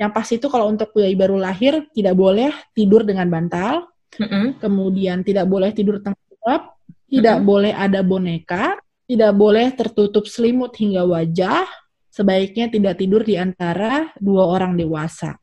Yang pasti itu kalau untuk bayi baru lahir tidak boleh tidur dengan bantal, mm-hmm. kemudian tidak boleh tidur tengkurap, tidak mm-hmm. boleh ada boneka, tidak boleh tertutup selimut hingga wajah, sebaiknya tidak tidur di antara dua orang dewasa.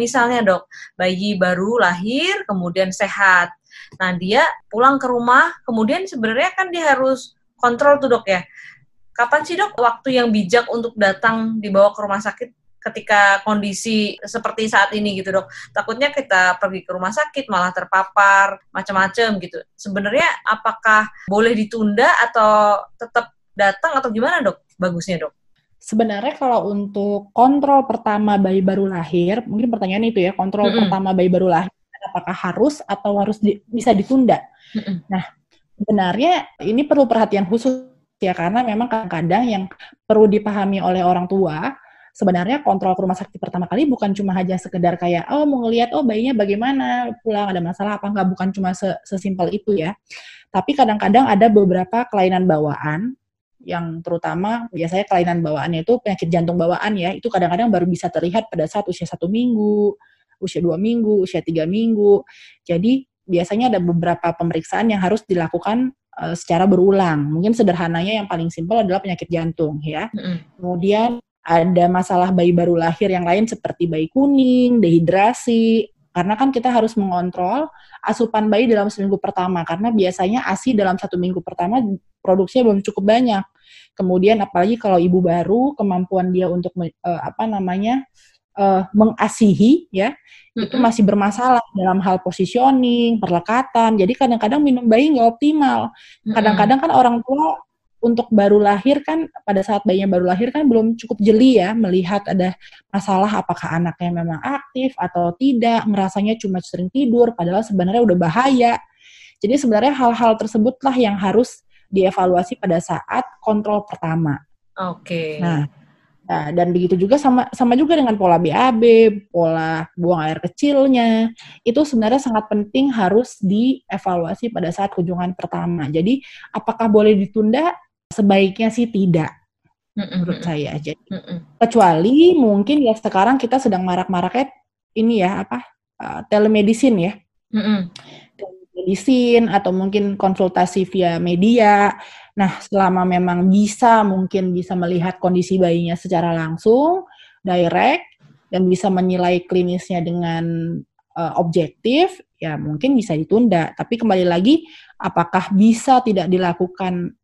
Misalnya dok, bayi baru lahir, kemudian sehat. Nah dia pulang ke rumah, kemudian sebenarnya kan dia harus kontrol tuh dok ya. Kapan sih dok waktu yang bijak untuk datang dibawa ke rumah sakit ketika kondisi seperti saat ini gitu dok. Takutnya kita pergi ke rumah sakit malah terpapar macam-macam gitu. Sebenarnya apakah boleh ditunda atau tetap datang atau gimana dok? Bagusnya dok? Sebenarnya kalau untuk kontrol pertama bayi baru lahir, mungkin pertanyaan itu ya, kontrol mm -hmm. pertama bayi baru lahir apakah harus atau harus di, bisa ditunda? Mm -hmm. Nah, sebenarnya ini perlu perhatian khusus ya karena memang kadang-kadang yang perlu dipahami oleh orang tua sebenarnya kontrol ke rumah sakit pertama kali bukan cuma hanya sekedar kayak oh mau ngelihat oh bayinya bagaimana pulang ada masalah apa enggak bukan cuma sesimpel itu ya tapi kadang-kadang ada beberapa kelainan bawaan yang terutama biasanya kelainan bawaannya itu penyakit jantung bawaan ya itu kadang-kadang baru bisa terlihat pada saat usia satu minggu usia dua minggu usia tiga minggu. Jadi biasanya ada beberapa pemeriksaan yang harus dilakukan uh, secara berulang. Mungkin sederhananya yang paling simpel adalah penyakit jantung ya. Mm-hmm. kemudian ada masalah bayi baru lahir yang lain seperti bayi kuning dehidrasi karena kan kita harus mengontrol asupan bayi dalam seminggu pertama karena biasanya ASI dalam satu minggu pertama produksinya belum cukup banyak. Kemudian apalagi kalau ibu baru kemampuan dia untuk uh, apa namanya uh, mengasihi ya mm-hmm. itu masih bermasalah dalam hal positioning, perlekatan. Jadi kadang-kadang minum bayi nggak optimal. Kadang-kadang kan orang tua untuk baru lahir kan pada saat bayinya baru lahir kan belum cukup jeli ya melihat ada masalah apakah anaknya memang aktif atau tidak ngerasanya cuma sering tidur padahal sebenarnya udah bahaya jadi sebenarnya hal-hal tersebutlah yang harus dievaluasi pada saat kontrol pertama oke okay. nah Nah, dan begitu juga sama sama juga dengan pola BAB, pola buang air kecilnya. Itu sebenarnya sangat penting harus dievaluasi pada saat kunjungan pertama. Jadi, apakah boleh ditunda? Sebaiknya sih tidak menurut saya aja. Kecuali mungkin ya sekarang kita sedang marak-maraknya ini ya apa uh, telemedicine ya. Telemedicine atau mungkin konsultasi via media. Nah, selama memang bisa mungkin bisa melihat kondisi bayinya secara langsung, direct dan bisa menilai klinisnya dengan uh, objektif, ya mungkin bisa ditunda. Tapi kembali lagi, apakah bisa tidak dilakukan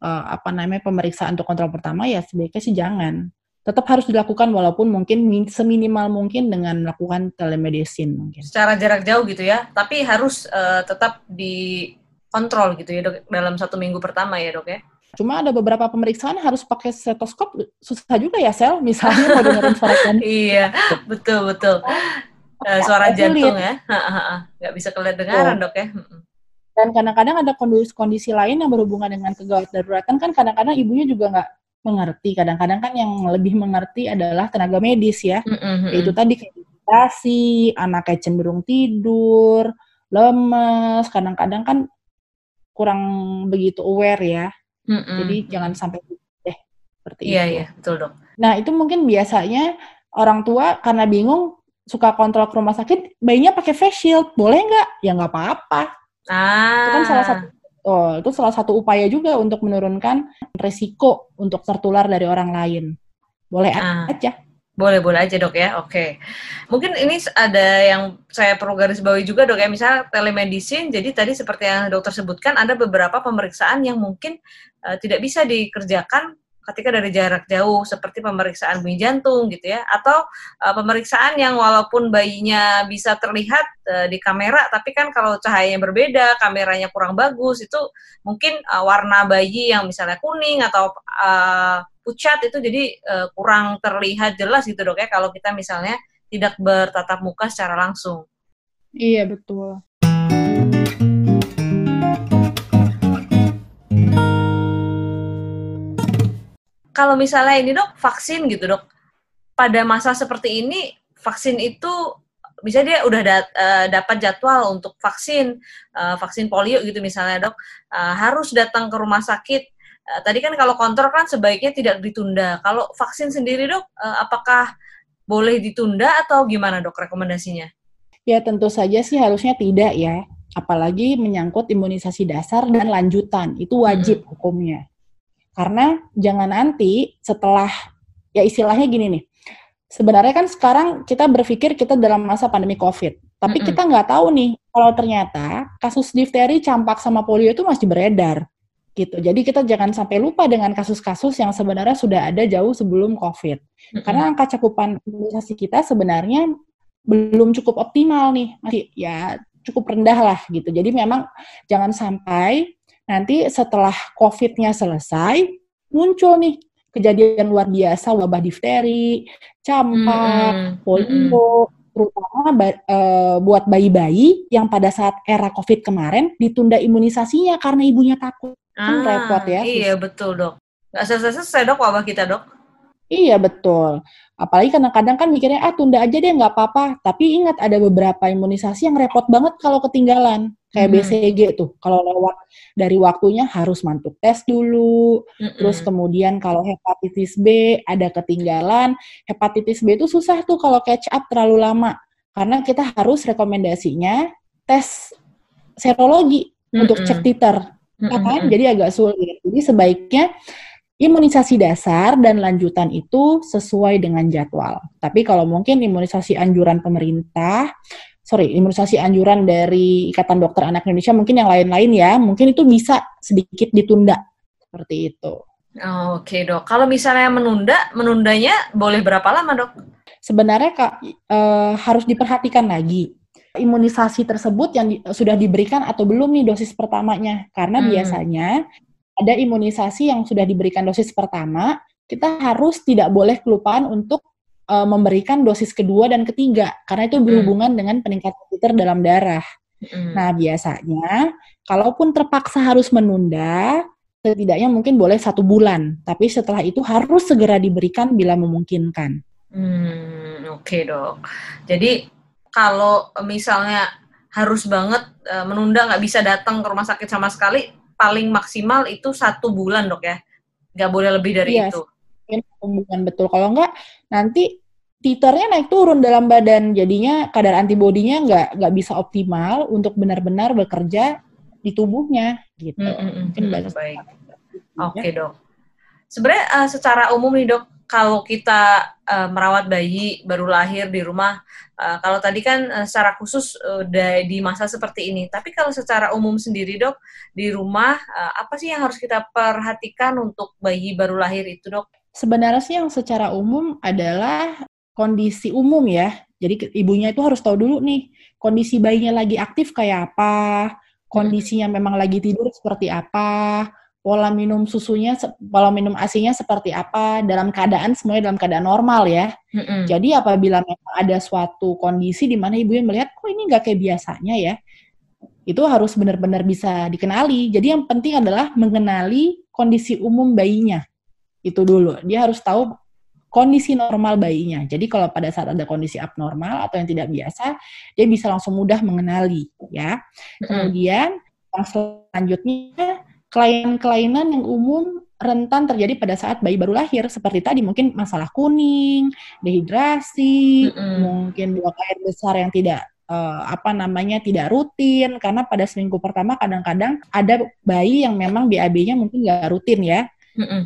uh, apa namanya pemeriksaan untuk kontrol pertama ya sebaiknya sih jangan. Tetap harus dilakukan walaupun mungkin seminimal mungkin dengan melakukan telemedicine mungkin. Secara jarak jauh gitu ya, tapi harus uh, tetap dikontrol gitu ya dok dalam satu minggu pertama ya dok ya. Cuma ada beberapa pemeriksaan harus pakai stetoskop susah juga ya sel, misalnya mau dengerin suara jantung. iya, betul betul. Uh, suara jantung ya, nggak bisa kedengaran dok ya. Dan kadang-kadang ada kondisi-kondisi lain yang berhubungan dengan kegawat daruratan kan kadang-kadang ibunya juga nggak mengerti. Kadang-kadang kan yang lebih mengerti adalah tenaga medis ya. Mm-hmm. Yaitu tadi meditasi, anaknya cenderung tidur, lemes, kadang-kadang kan kurang begitu aware ya. Mm-hmm. Jadi jangan sampai deh seperti iya, itu. Iya, iya, betul dong. Nah, itu mungkin biasanya orang tua karena bingung suka kontrol ke rumah sakit, bayinya pakai face shield, boleh nggak? Ya nggak apa-apa Ah. Itu kan salah satu oh, itu salah satu upaya juga untuk menurunkan resiko untuk tertular dari orang lain. Boleh ah. aja. Boleh, boleh aja dok ya, oke. Mungkin ini ada yang saya perlu garis bawahi juga dok ya, misalnya telemedicine, jadi tadi seperti yang dokter sebutkan, ada beberapa pemeriksaan yang mungkin uh, tidak bisa dikerjakan ketika dari jarak jauh seperti pemeriksaan bunyi jantung gitu ya atau uh, pemeriksaan yang walaupun bayinya bisa terlihat uh, di kamera tapi kan kalau cahayanya berbeda kameranya kurang bagus itu mungkin uh, warna bayi yang misalnya kuning atau uh, pucat itu jadi uh, kurang terlihat jelas gitu dok ya kalau kita misalnya tidak bertatap muka secara langsung. Iya betul. Kalau misalnya ini dok vaksin gitu dok. Pada masa seperti ini vaksin itu bisa dia udah da, uh, dapat jadwal untuk vaksin uh, vaksin polio gitu misalnya dok. Uh, harus datang ke rumah sakit. Uh, tadi kan kalau kontrol kan sebaiknya tidak ditunda. Kalau vaksin sendiri dok uh, apakah boleh ditunda atau gimana dok rekomendasinya? Ya tentu saja sih harusnya tidak ya. Apalagi menyangkut imunisasi dasar dan lanjutan. Itu wajib hmm. hukumnya karena jangan nanti setelah ya istilahnya gini nih sebenarnya kan sekarang kita berpikir kita dalam masa pandemi COVID, tapi mm -hmm. kita nggak tahu nih kalau ternyata kasus difteri, campak sama polio itu masih beredar gitu. Jadi kita jangan sampai lupa dengan kasus-kasus yang sebenarnya sudah ada jauh sebelum COVID. Mm -hmm. Karena angka cakupan imunisasi kita sebenarnya belum cukup optimal nih, masih ya cukup rendah lah gitu. Jadi memang jangan sampai nanti setelah COVID-nya selesai muncul nih kejadian luar biasa wabah difteri, campak, mm -hmm. polio, terutama uh, buat bayi-bayi yang pada saat era COVID kemarin ditunda imunisasinya karena ibunya takut. Kan ah, kan repot ya. Iya, betul, Dok. Nggak selesai-selesai, Dok, wabah kita, Dok. Iya betul. Apalagi kadang-kadang kan mikirnya ah tunda aja deh nggak apa-apa. Tapi ingat ada beberapa imunisasi yang repot banget kalau ketinggalan. Kayak hmm. BCG tuh. Kalau lewat dari waktunya harus mantuk tes dulu. Hmm. Terus kemudian kalau hepatitis B ada ketinggalan. Hepatitis B itu susah tuh kalau catch up terlalu lama. Karena kita harus rekomendasinya tes serologi hmm. untuk cek titer. Hmm. kan? Jadi agak sulit. Jadi sebaiknya Imunisasi dasar dan lanjutan itu sesuai dengan jadwal. Tapi kalau mungkin imunisasi anjuran pemerintah, sorry, imunisasi anjuran dari Ikatan Dokter Anak Indonesia, mungkin yang lain-lain ya, mungkin itu bisa sedikit ditunda seperti itu. Oh, Oke okay, dok, kalau misalnya menunda, menundanya boleh berapa lama dok? Sebenarnya kak e, harus diperhatikan lagi imunisasi tersebut yang di, sudah diberikan atau belum nih dosis pertamanya, karena hmm. biasanya ada imunisasi yang sudah diberikan dosis pertama, kita harus tidak boleh kelupaan untuk uh, memberikan dosis kedua dan ketiga karena itu berhubungan hmm. dengan peningkatan titer dalam darah. Hmm. Nah, biasanya kalaupun terpaksa harus menunda, setidaknya mungkin boleh satu bulan, tapi setelah itu harus segera diberikan bila memungkinkan. Hmm, Oke okay, dok. Jadi kalau misalnya harus banget uh, menunda nggak bisa datang ke rumah sakit sama sekali, paling maksimal itu satu bulan dok ya nggak boleh lebih dari iya, itu bulan betul kalau nggak nanti titernya naik turun dalam badan. Jadinya kadar antibodinya nggak nggak bisa optimal untuk benar-benar bekerja di tubuhnya gitu. Mm -hmm. mungkin mm, baik. oke okay, dok. Sebenarnya uh, secara umum nih dok kalau kita uh, merawat bayi baru lahir di rumah, uh, kalau tadi kan uh, secara khusus uh, di masa seperti ini, tapi kalau secara umum sendiri dok di rumah uh, apa sih yang harus kita perhatikan untuk bayi baru lahir itu dok? Sebenarnya sih yang secara umum adalah kondisi umum ya. Jadi ibunya itu harus tahu dulu nih kondisi bayinya lagi aktif kayak apa, kondisinya memang lagi tidur seperti apa, pola minum susunya, pola minum asinya seperti apa dalam keadaan semuanya dalam keadaan normal ya. Mm-hmm. Jadi apabila memang ada suatu kondisi di mana ibu yang melihat kok ini nggak kayak biasanya ya, itu harus benar-benar bisa dikenali. Jadi yang penting adalah mengenali kondisi umum bayinya itu dulu. Dia harus tahu kondisi normal bayinya. Jadi kalau pada saat ada kondisi abnormal atau yang tidak biasa, dia bisa langsung mudah mengenali ya. Kemudian yang selanjutnya kelainan-kelainan yang umum rentan terjadi pada saat bayi baru lahir seperti tadi mungkin masalah kuning, dehidrasi, mm -hmm. mungkin buang air besar yang tidak uh, apa namanya tidak rutin karena pada seminggu pertama kadang-kadang ada bayi yang memang BAB-nya mungkin nggak rutin ya.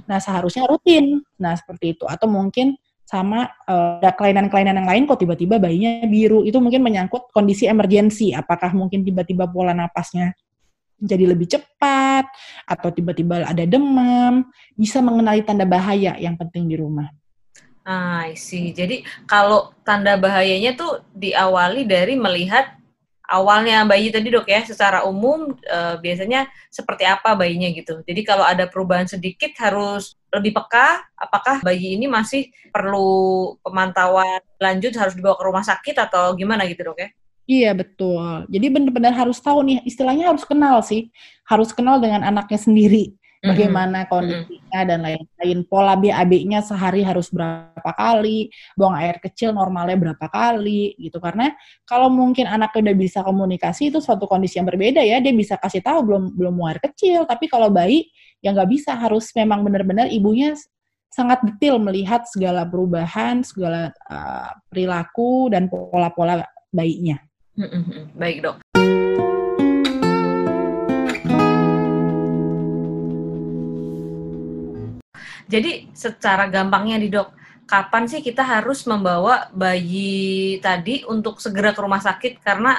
Nah seharusnya rutin. Nah seperti itu atau mungkin sama uh, ada kelainan-kelainan yang lain kok tiba-tiba bayinya biru itu mungkin menyangkut kondisi emergensi apakah mungkin tiba-tiba pola napasnya jadi lebih cepat atau tiba-tiba ada demam, bisa mengenali tanda bahaya yang penting di rumah. Ah, sih. Jadi kalau tanda bahayanya tuh diawali dari melihat awalnya bayi tadi dok ya, secara umum e, biasanya seperti apa bayinya gitu. Jadi kalau ada perubahan sedikit harus lebih peka, apakah bayi ini masih perlu pemantauan lanjut harus dibawa ke rumah sakit atau gimana gitu dok ya? Iya betul. Jadi benar-benar harus tahu nih istilahnya harus kenal sih, harus kenal dengan anaknya sendiri. Bagaimana kondisinya dan lain-lain. Pola BAB-nya sehari harus berapa kali, buang air kecil normalnya berapa kali gitu. Karena kalau mungkin anak udah bisa komunikasi itu suatu kondisi yang berbeda ya. Dia bisa kasih tahu belum belum buang air kecil, tapi kalau bayi ya nggak bisa harus memang benar-benar ibunya sangat detail melihat segala perubahan, segala uh, perilaku dan pola-pola bayinya. Baik dok. Jadi secara gampangnya di dok, kapan sih kita harus membawa bayi tadi untuk segera ke rumah sakit karena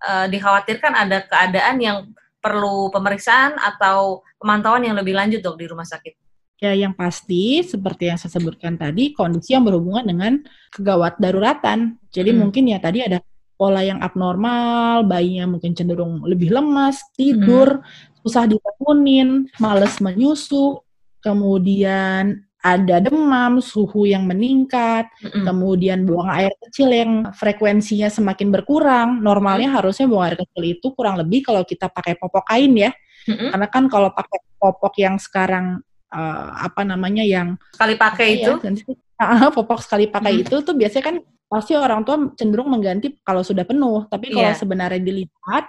uh, dikhawatirkan ada keadaan yang perlu pemeriksaan atau pemantauan yang lebih lanjut dok di rumah sakit? Ya, yang pasti seperti yang saya sebutkan tadi, kondisi yang berhubungan dengan kegawat daruratan. Jadi hmm. mungkin ya tadi ada pola yang abnormal, bayinya mungkin cenderung lebih lemas, tidur, hmm. susah dibangunin, males menyusu, kemudian ada demam, suhu yang meningkat, mm-hmm. kemudian buang air kecil yang frekuensinya semakin berkurang. Normalnya mm-hmm. harusnya buang air kecil itu kurang lebih kalau kita pakai popok kain ya. Mm-hmm. Karena kan kalau pakai popok yang sekarang uh, apa namanya yang sekali pakai ya, itu, ya, popok sekali pakai mm-hmm. itu tuh biasanya kan pasti orang tua cenderung mengganti kalau sudah penuh. Tapi kalau yeah. sebenarnya dilihat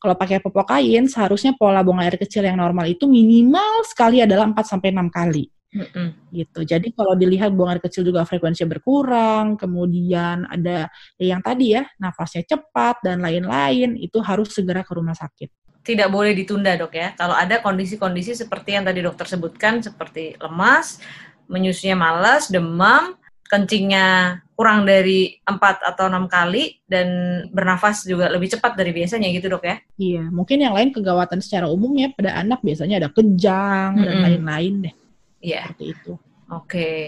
kalau pakai popok kain, seharusnya pola buang air kecil yang normal itu minimal sekali adalah 4 sampai 6 kali. Mm-hmm. gitu. Jadi kalau dilihat buang air kecil juga frekuensinya berkurang, kemudian ada ya yang tadi ya nafasnya cepat dan lain-lain, itu harus segera ke rumah sakit. Tidak boleh ditunda dok ya. Kalau ada kondisi-kondisi seperti yang tadi dokter sebutkan, seperti lemas, menyusunya malas, demam, kencingnya kurang dari empat atau enam kali dan bernafas juga lebih cepat dari biasanya gitu dok ya? Iya, mungkin yang lain kegawatan secara umum ya pada anak biasanya ada kejang mm -hmm. dan lain-lain deh. Iya. Seperti itu. Oke. Okay.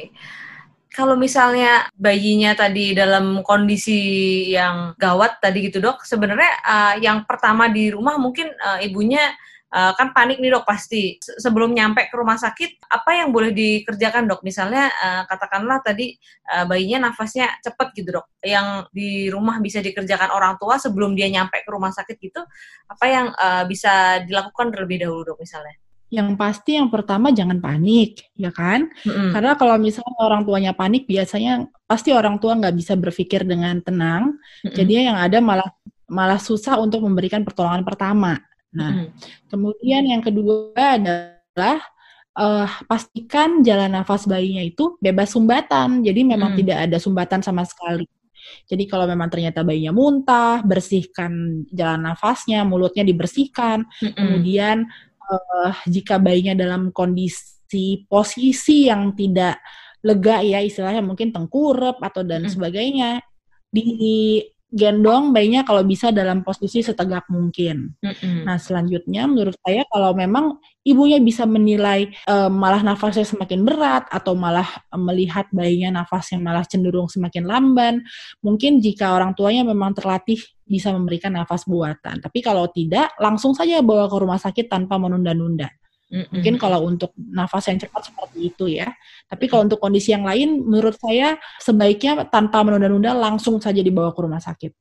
Kalau misalnya bayinya tadi dalam kondisi yang gawat tadi gitu dok, sebenarnya uh, yang pertama di rumah mungkin uh, ibunya uh, kan panik nih dok pasti sebelum nyampe ke rumah sakit apa yang boleh dikerjakan dok misalnya uh, katakanlah tadi uh, bayinya nafasnya cepet gitu dok yang di rumah bisa dikerjakan orang tua sebelum dia nyampe ke rumah sakit gitu apa yang uh, bisa dilakukan terlebih dahulu dok misalnya yang pasti yang pertama jangan panik, ya kan? Mm-hmm. Karena kalau misalnya orang tuanya panik, biasanya pasti orang tua nggak bisa berpikir dengan tenang. Mm-hmm. Jadi yang ada malah malah susah untuk memberikan pertolongan pertama. Nah, kemudian yang kedua adalah uh, pastikan jalan nafas bayinya itu bebas sumbatan. Jadi memang hmm. tidak ada sumbatan sama sekali. Jadi kalau memang ternyata bayinya muntah, bersihkan jalan nafasnya, mulutnya dibersihkan. Hmm. Kemudian uh, jika bayinya dalam kondisi posisi yang tidak lega ya istilahnya mungkin tengkurap atau dan hmm. sebagainya di gendong bayinya kalau bisa dalam posisi setegak mungkin. Mm-hmm. Nah selanjutnya menurut saya kalau memang ibunya bisa menilai uh, malah nafasnya semakin berat atau malah melihat bayinya nafasnya malah cenderung semakin lamban, mungkin jika orang tuanya memang terlatih bisa memberikan nafas buatan. Tapi kalau tidak langsung saja bawa ke rumah sakit tanpa menunda-nunda. Mm-hmm. Mungkin kalau untuk nafas yang cepat seperti itu ya. Tapi kalau untuk kondisi yang lain, menurut saya sebaiknya tanpa menunda-nunda langsung saja dibawa ke rumah sakit.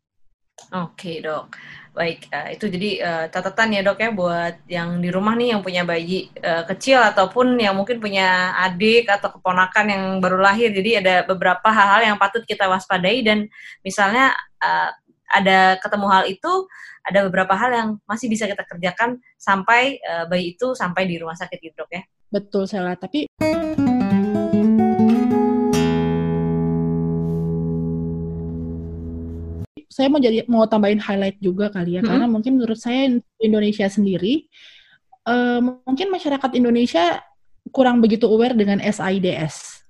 Oke okay, dok, baik uh, itu jadi uh, catatan ya dok ya buat yang di rumah nih yang punya bayi uh, kecil ataupun yang mungkin punya adik atau keponakan yang baru lahir. Jadi ada beberapa hal-hal yang patut kita waspadai dan misalnya uh, ada ketemu hal itu, ada beberapa hal yang masih bisa kita kerjakan sampai uh, bayi itu sampai di rumah sakit gitu dok ya. Betul salah, tapi saya mau jadi mau tambahin highlight juga kali ya, -hmm. karena mungkin menurut saya Indonesia sendiri, uh, mungkin masyarakat Indonesia kurang begitu aware dengan SIDS.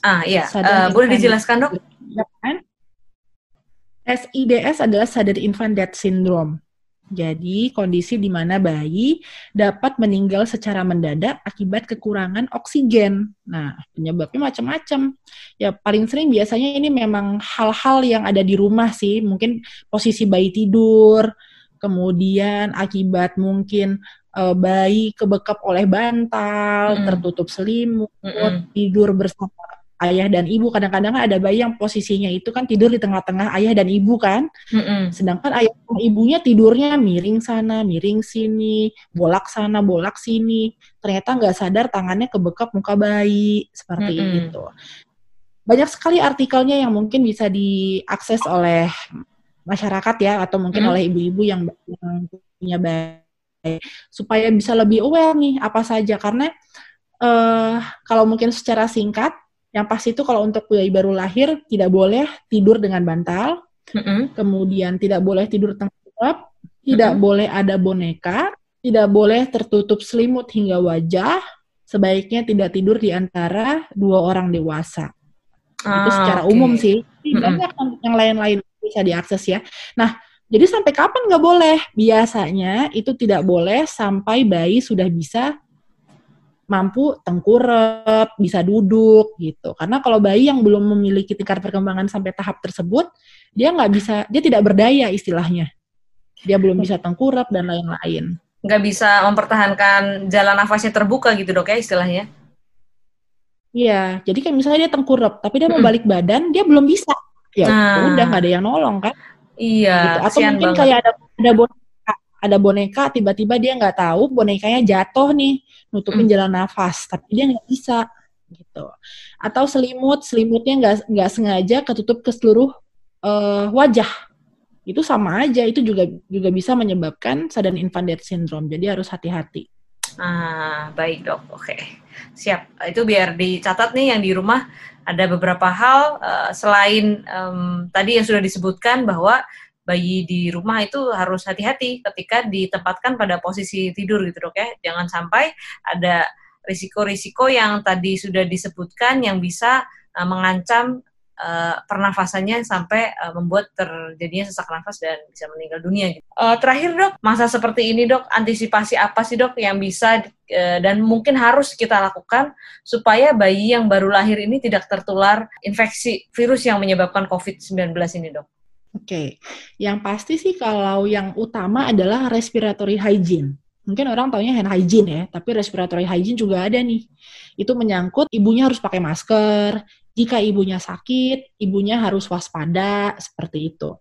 Ah iya, uh, boleh dijelaskan dok? Ya kan? SIDS adalah Sudden Infant Death Syndrome. Jadi, kondisi di mana bayi dapat meninggal secara mendadak akibat kekurangan oksigen. Nah, penyebabnya macam-macam. Ya, paling sering biasanya ini memang hal-hal yang ada di rumah sih. Mungkin posisi bayi tidur, kemudian akibat mungkin uh, bayi kebekap oleh bantal, mm. tertutup selimut, mm -mm. tidur bersama ayah dan ibu. Kadang-kadang ada bayi yang posisinya itu kan tidur di tengah-tengah ayah dan ibu kan. Mm-mm. Sedangkan ayah dan ibunya tidurnya miring sana, miring sini, bolak sana, bolak sini. Ternyata nggak sadar tangannya kebekap muka bayi seperti Mm-mm. itu. Banyak sekali artikelnya yang mungkin bisa diakses oleh masyarakat ya atau mungkin mm. oleh ibu-ibu yang, yang punya bayi supaya bisa lebih aware nih apa saja karena uh, kalau mungkin secara singkat yang pasti itu kalau untuk bayi baru lahir tidak boleh tidur dengan bantal, mm-hmm. kemudian tidak boleh tidur tengkurap, tidak mm-hmm. boleh ada boneka, tidak boleh tertutup selimut hingga wajah, sebaiknya tidak tidur di antara dua orang dewasa. Ah, itu secara okay. umum sih. Mm-hmm. Banyak yang lain-lain bisa diakses ya. Nah, jadi sampai kapan nggak boleh? Biasanya itu tidak boleh sampai bayi sudah bisa mampu tengkurap, bisa duduk gitu. Karena kalau bayi yang belum memiliki tingkat perkembangan sampai tahap tersebut, dia nggak bisa, dia tidak berdaya istilahnya. Dia belum bisa tengkurap dan lain-lain. Nggak bisa mempertahankan jalan nafasnya terbuka gitu dok ya istilahnya? Iya, jadi kayak misalnya dia tengkurap, tapi dia mau balik badan, dia belum bisa. Ya nah. udah nggak ada yang nolong kan? Iya. Gitu. Atau mungkin banget. kayak ada ada boneka, ada boneka tiba-tiba dia nggak tahu bonekanya jatuh nih nutupin hmm. jalan nafas, tapi dia nggak bisa gitu. Atau selimut, selimutnya nggak nggak sengaja ketutup ke seluruh uh, wajah. Itu sama aja, itu juga juga bisa menyebabkan sudden infant death syndrome. Jadi harus hati-hati. Ah, baik dok, oke, siap. Itu biar dicatat nih yang di rumah ada beberapa hal uh, selain um, tadi yang sudah disebutkan bahwa bayi di rumah itu harus hati-hati ketika ditempatkan pada posisi tidur gitu dok ya. Jangan sampai ada risiko-risiko yang tadi sudah disebutkan yang bisa uh, mengancam uh, pernafasannya sampai uh, membuat terjadinya sesak nafas dan bisa meninggal dunia. Gitu. Uh, terakhir dok, masa seperti ini dok, antisipasi apa sih dok yang bisa uh, dan mungkin harus kita lakukan supaya bayi yang baru lahir ini tidak tertular infeksi virus yang menyebabkan COVID-19 ini dok? Oke, okay. yang pasti sih kalau yang utama adalah respiratory hygiene. Mungkin orang taunya hand hygiene ya, tapi respiratory hygiene juga ada nih. Itu menyangkut ibunya harus pakai masker, jika ibunya sakit, ibunya harus waspada, seperti itu.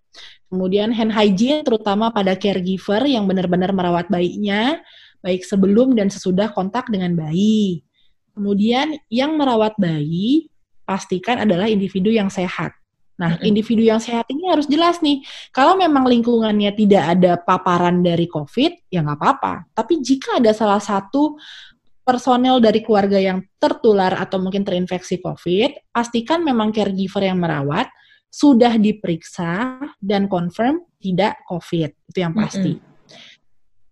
Kemudian hand hygiene terutama pada caregiver yang benar-benar merawat bayinya, baik sebelum dan sesudah kontak dengan bayi. Kemudian yang merawat bayi, pastikan adalah individu yang sehat Nah, individu yang sehat ini harus jelas nih. Kalau memang lingkungannya tidak ada paparan dari COVID, ya nggak apa-apa. Tapi jika ada salah satu personel dari keluarga yang tertular atau mungkin terinfeksi COVID, pastikan memang caregiver yang merawat sudah diperiksa dan confirm tidak COVID. Itu yang pasti. Mm -hmm.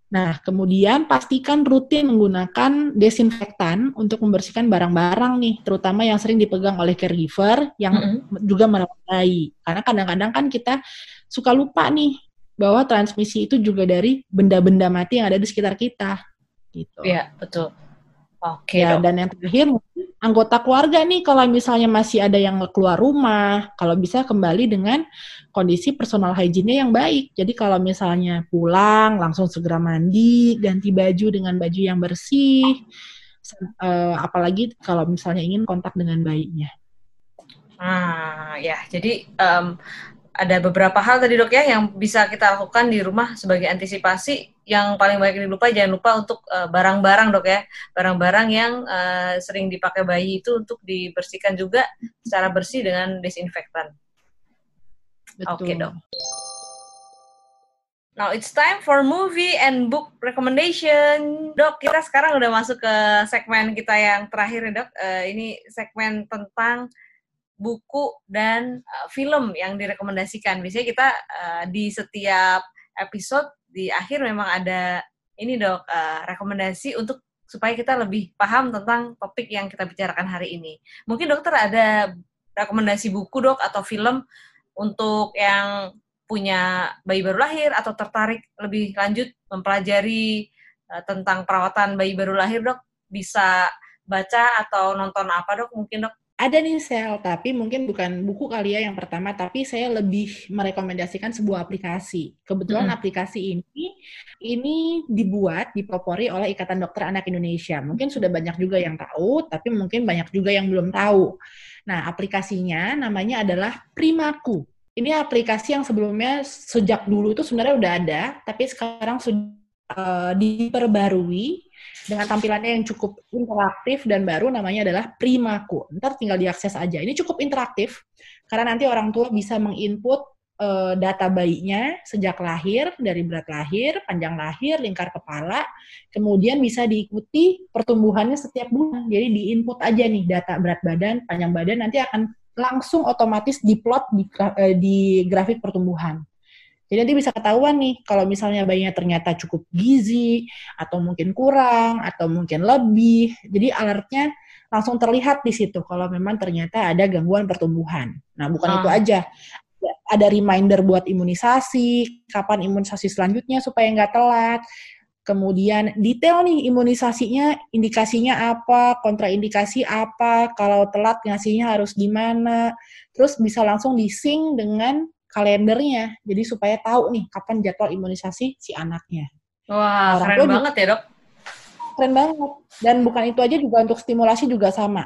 Nah, kemudian pastikan rutin menggunakan desinfektan untuk membersihkan barang-barang nih, terutama yang sering dipegang oleh caregiver yang mm -hmm. juga merawat bayi. Karena kadang-kadang kan kita suka lupa nih bahwa transmisi itu juga dari benda-benda mati yang ada di sekitar kita. Gitu. Iya, betul. Oke. Okay, ya, dan yang terakhir anggota keluarga nih kalau misalnya masih ada yang keluar rumah, kalau bisa kembali dengan kondisi personal hygiene yang baik. Jadi kalau misalnya pulang langsung segera mandi, ganti baju dengan baju yang bersih. Uh, apalagi kalau misalnya ingin kontak dengan bayinya. Ah, ya. Jadi um, ada beberapa hal tadi dok ya yang bisa kita lakukan di rumah sebagai antisipasi. Yang paling banyak dilupa jangan lupa untuk eh, barang-barang uh, dok ya, barang-barang yang uh, sering dipakai bayi itu untuk dibersihkan juga secara bersih dengan desinfektan. Oke okay, dok. Now it's time for movie and book recommendation. Dok, kita sekarang udah masuk ke segmen kita yang terakhir nih dok. Uh, ini segmen tentang buku dan uh, film yang direkomendasikan. Biasanya kita uh, di setiap episode di akhir memang ada ini dok uh, rekomendasi untuk supaya kita lebih paham tentang topik yang kita bicarakan hari ini. Mungkin dokter ada rekomendasi buku dok atau film untuk yang punya bayi baru lahir atau tertarik lebih lanjut mempelajari uh, tentang perawatan bayi baru lahir dok bisa baca atau nonton apa dok mungkin dok? Ada nih sel, tapi mungkin bukan buku kali ya yang pertama, tapi saya lebih merekomendasikan sebuah aplikasi. Kebetulan hmm. aplikasi ini ini dibuat, dipelopori oleh Ikatan Dokter Anak Indonesia. Mungkin sudah banyak juga yang tahu, tapi mungkin banyak juga yang belum tahu. Nah, aplikasinya namanya adalah Primaku. Ini aplikasi yang sebelumnya sejak dulu itu sebenarnya udah ada, tapi sekarang sudah uh, diperbarui dengan tampilannya yang cukup interaktif dan baru namanya adalah Primaku. Ntar tinggal diakses aja. Ini cukup interaktif karena nanti orang tua bisa menginput uh, data bayinya sejak lahir, dari berat lahir, panjang lahir, lingkar kepala, kemudian bisa diikuti pertumbuhannya setiap bulan. Jadi diinput aja nih data berat badan, panjang badan, nanti akan langsung otomatis diplot di, di grafik pertumbuhan. Jadi nanti bisa ketahuan nih kalau misalnya bayinya ternyata cukup gizi atau mungkin kurang atau mungkin lebih. Jadi alertnya langsung terlihat di situ kalau memang ternyata ada gangguan pertumbuhan. Nah, bukan ah. itu aja. Ada reminder buat imunisasi, kapan imunisasi selanjutnya supaya nggak telat. Kemudian detail nih imunisasinya, indikasinya apa, kontraindikasi apa, kalau telat ngasihnya harus gimana. Terus bisa langsung dising dengan kalendernya. Jadi supaya tahu nih kapan jadwal imunisasi si anaknya. Wah, Orang keren banget ya, Dok. Keren banget. Dan bukan itu aja juga untuk stimulasi juga sama.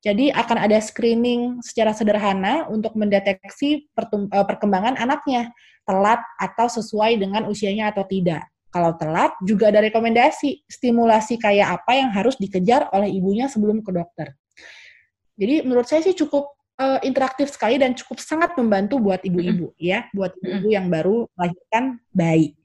Jadi akan ada screening secara sederhana untuk mendeteksi eh, perkembangan anaknya, telat atau sesuai dengan usianya atau tidak. Kalau telat, juga ada rekomendasi stimulasi kayak apa yang harus dikejar oleh ibunya sebelum ke dokter. Jadi menurut saya sih cukup uh, interaktif sekali dan cukup sangat membantu buat ibu-ibu mm -hmm. ya, buat ibu-ibu yang baru melahirkan bayi.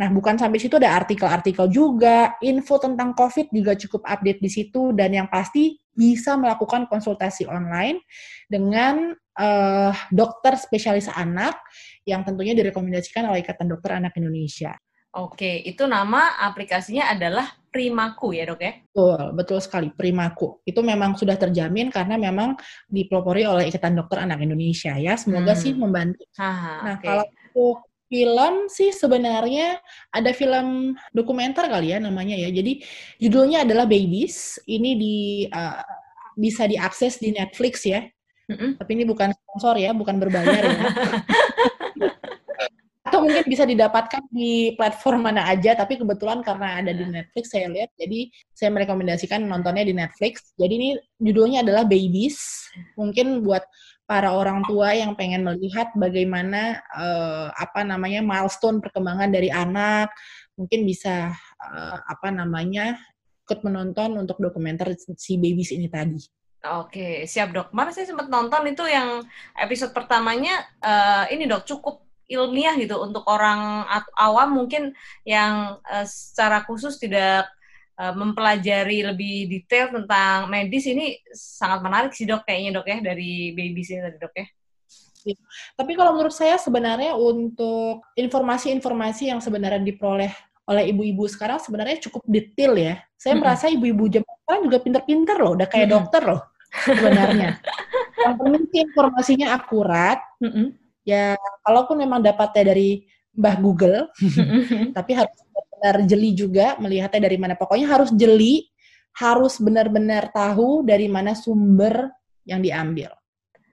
Nah, bukan sampai situ ada artikel-artikel juga, info tentang COVID juga cukup update di situ dan yang pasti bisa melakukan konsultasi online dengan uh, dokter spesialis anak yang tentunya direkomendasikan oleh Ikatan Dokter Anak Indonesia. Oke, itu nama aplikasinya adalah Primaku ya dok ya? Betul, betul sekali Primaku. Itu memang sudah terjamin karena memang dipelopori oleh Ikatan Dokter Anak Indonesia ya. Semoga hmm. sih membantu. Aha, nah okay. kalau untuk film sih sebenarnya ada film dokumenter kali ya namanya ya. Jadi judulnya adalah Babies. Ini di uh, bisa diakses di Netflix ya. Mm -hmm. Tapi ini bukan sponsor ya, bukan berbayar ya. atau mungkin bisa didapatkan di platform mana aja tapi kebetulan karena ada di Netflix saya lihat jadi saya merekomendasikan nontonnya di Netflix jadi ini judulnya adalah Babies mungkin buat para orang tua yang pengen melihat bagaimana uh, apa namanya milestone perkembangan dari anak mungkin bisa uh, apa namanya ikut menonton untuk dokumenter si Babies ini tadi. Oke, siap dok. Kemarin saya sempat nonton itu yang episode pertamanya uh, ini dok cukup ilmiah gitu untuk orang awam mungkin yang uh, secara khusus tidak uh, mempelajari lebih detail tentang medis ini sangat menarik sih dok kayaknya dok ya dari baby sini tadi dok ya. Iya. Tapi kalau menurut saya sebenarnya untuk informasi-informasi yang sebenarnya diperoleh oleh ibu-ibu sekarang sebenarnya cukup detail ya. Saya -hmm. merasa ibu-ibu zaman sekarang juga pinter-pinter loh, udah kayak -hmm. dokter loh sebenarnya. yang penting informasinya akurat, -hmm ya kalaupun memang dapatnya dari Mbah Google, tapi harus benar-benar jeli juga melihatnya dari mana. Pokoknya harus jeli, harus benar-benar tahu dari mana sumber yang diambil.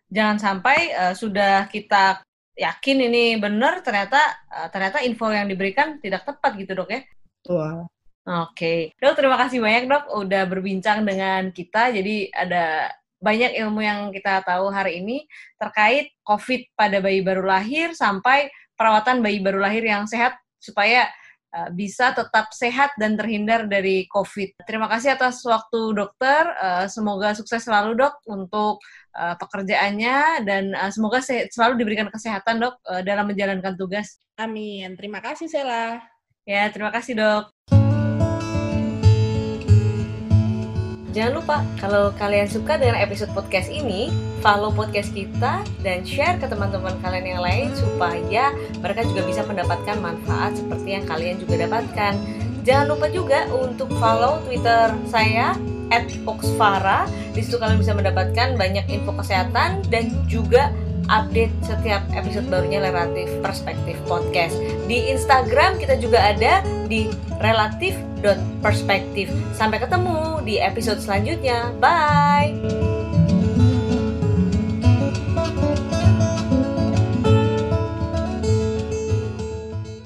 Jangan sampai uh, sudah kita yakin ini benar, ternyata uh, ternyata info yang diberikan tidak tepat gitu dok ya. Betul. Oke, okay. dok terima kasih banyak dok udah berbincang dengan kita. Jadi ada banyak ilmu yang kita tahu hari ini terkait COVID pada bayi baru lahir sampai perawatan bayi baru lahir yang sehat supaya uh, bisa tetap sehat dan terhindar dari COVID. Terima kasih atas waktu dokter. Uh, semoga sukses selalu dok untuk uh, pekerjaannya dan uh, semoga selalu diberikan kesehatan dok uh, dalam menjalankan tugas. Amin. Terima kasih Sela. Ya, terima kasih dok. Jangan lupa, kalau kalian suka dengan episode podcast ini, follow podcast kita dan share ke teman-teman kalian yang lain supaya mereka juga bisa mendapatkan manfaat seperti yang kalian juga dapatkan. Jangan lupa juga untuk follow Twitter saya Oxfara. Di situ kalian bisa mendapatkan banyak info kesehatan dan juga update setiap episode barunya Relatif Perspektif Podcast. Di Instagram kita juga ada di relatif.perspektif. Sampai ketemu di episode selanjutnya. Bye!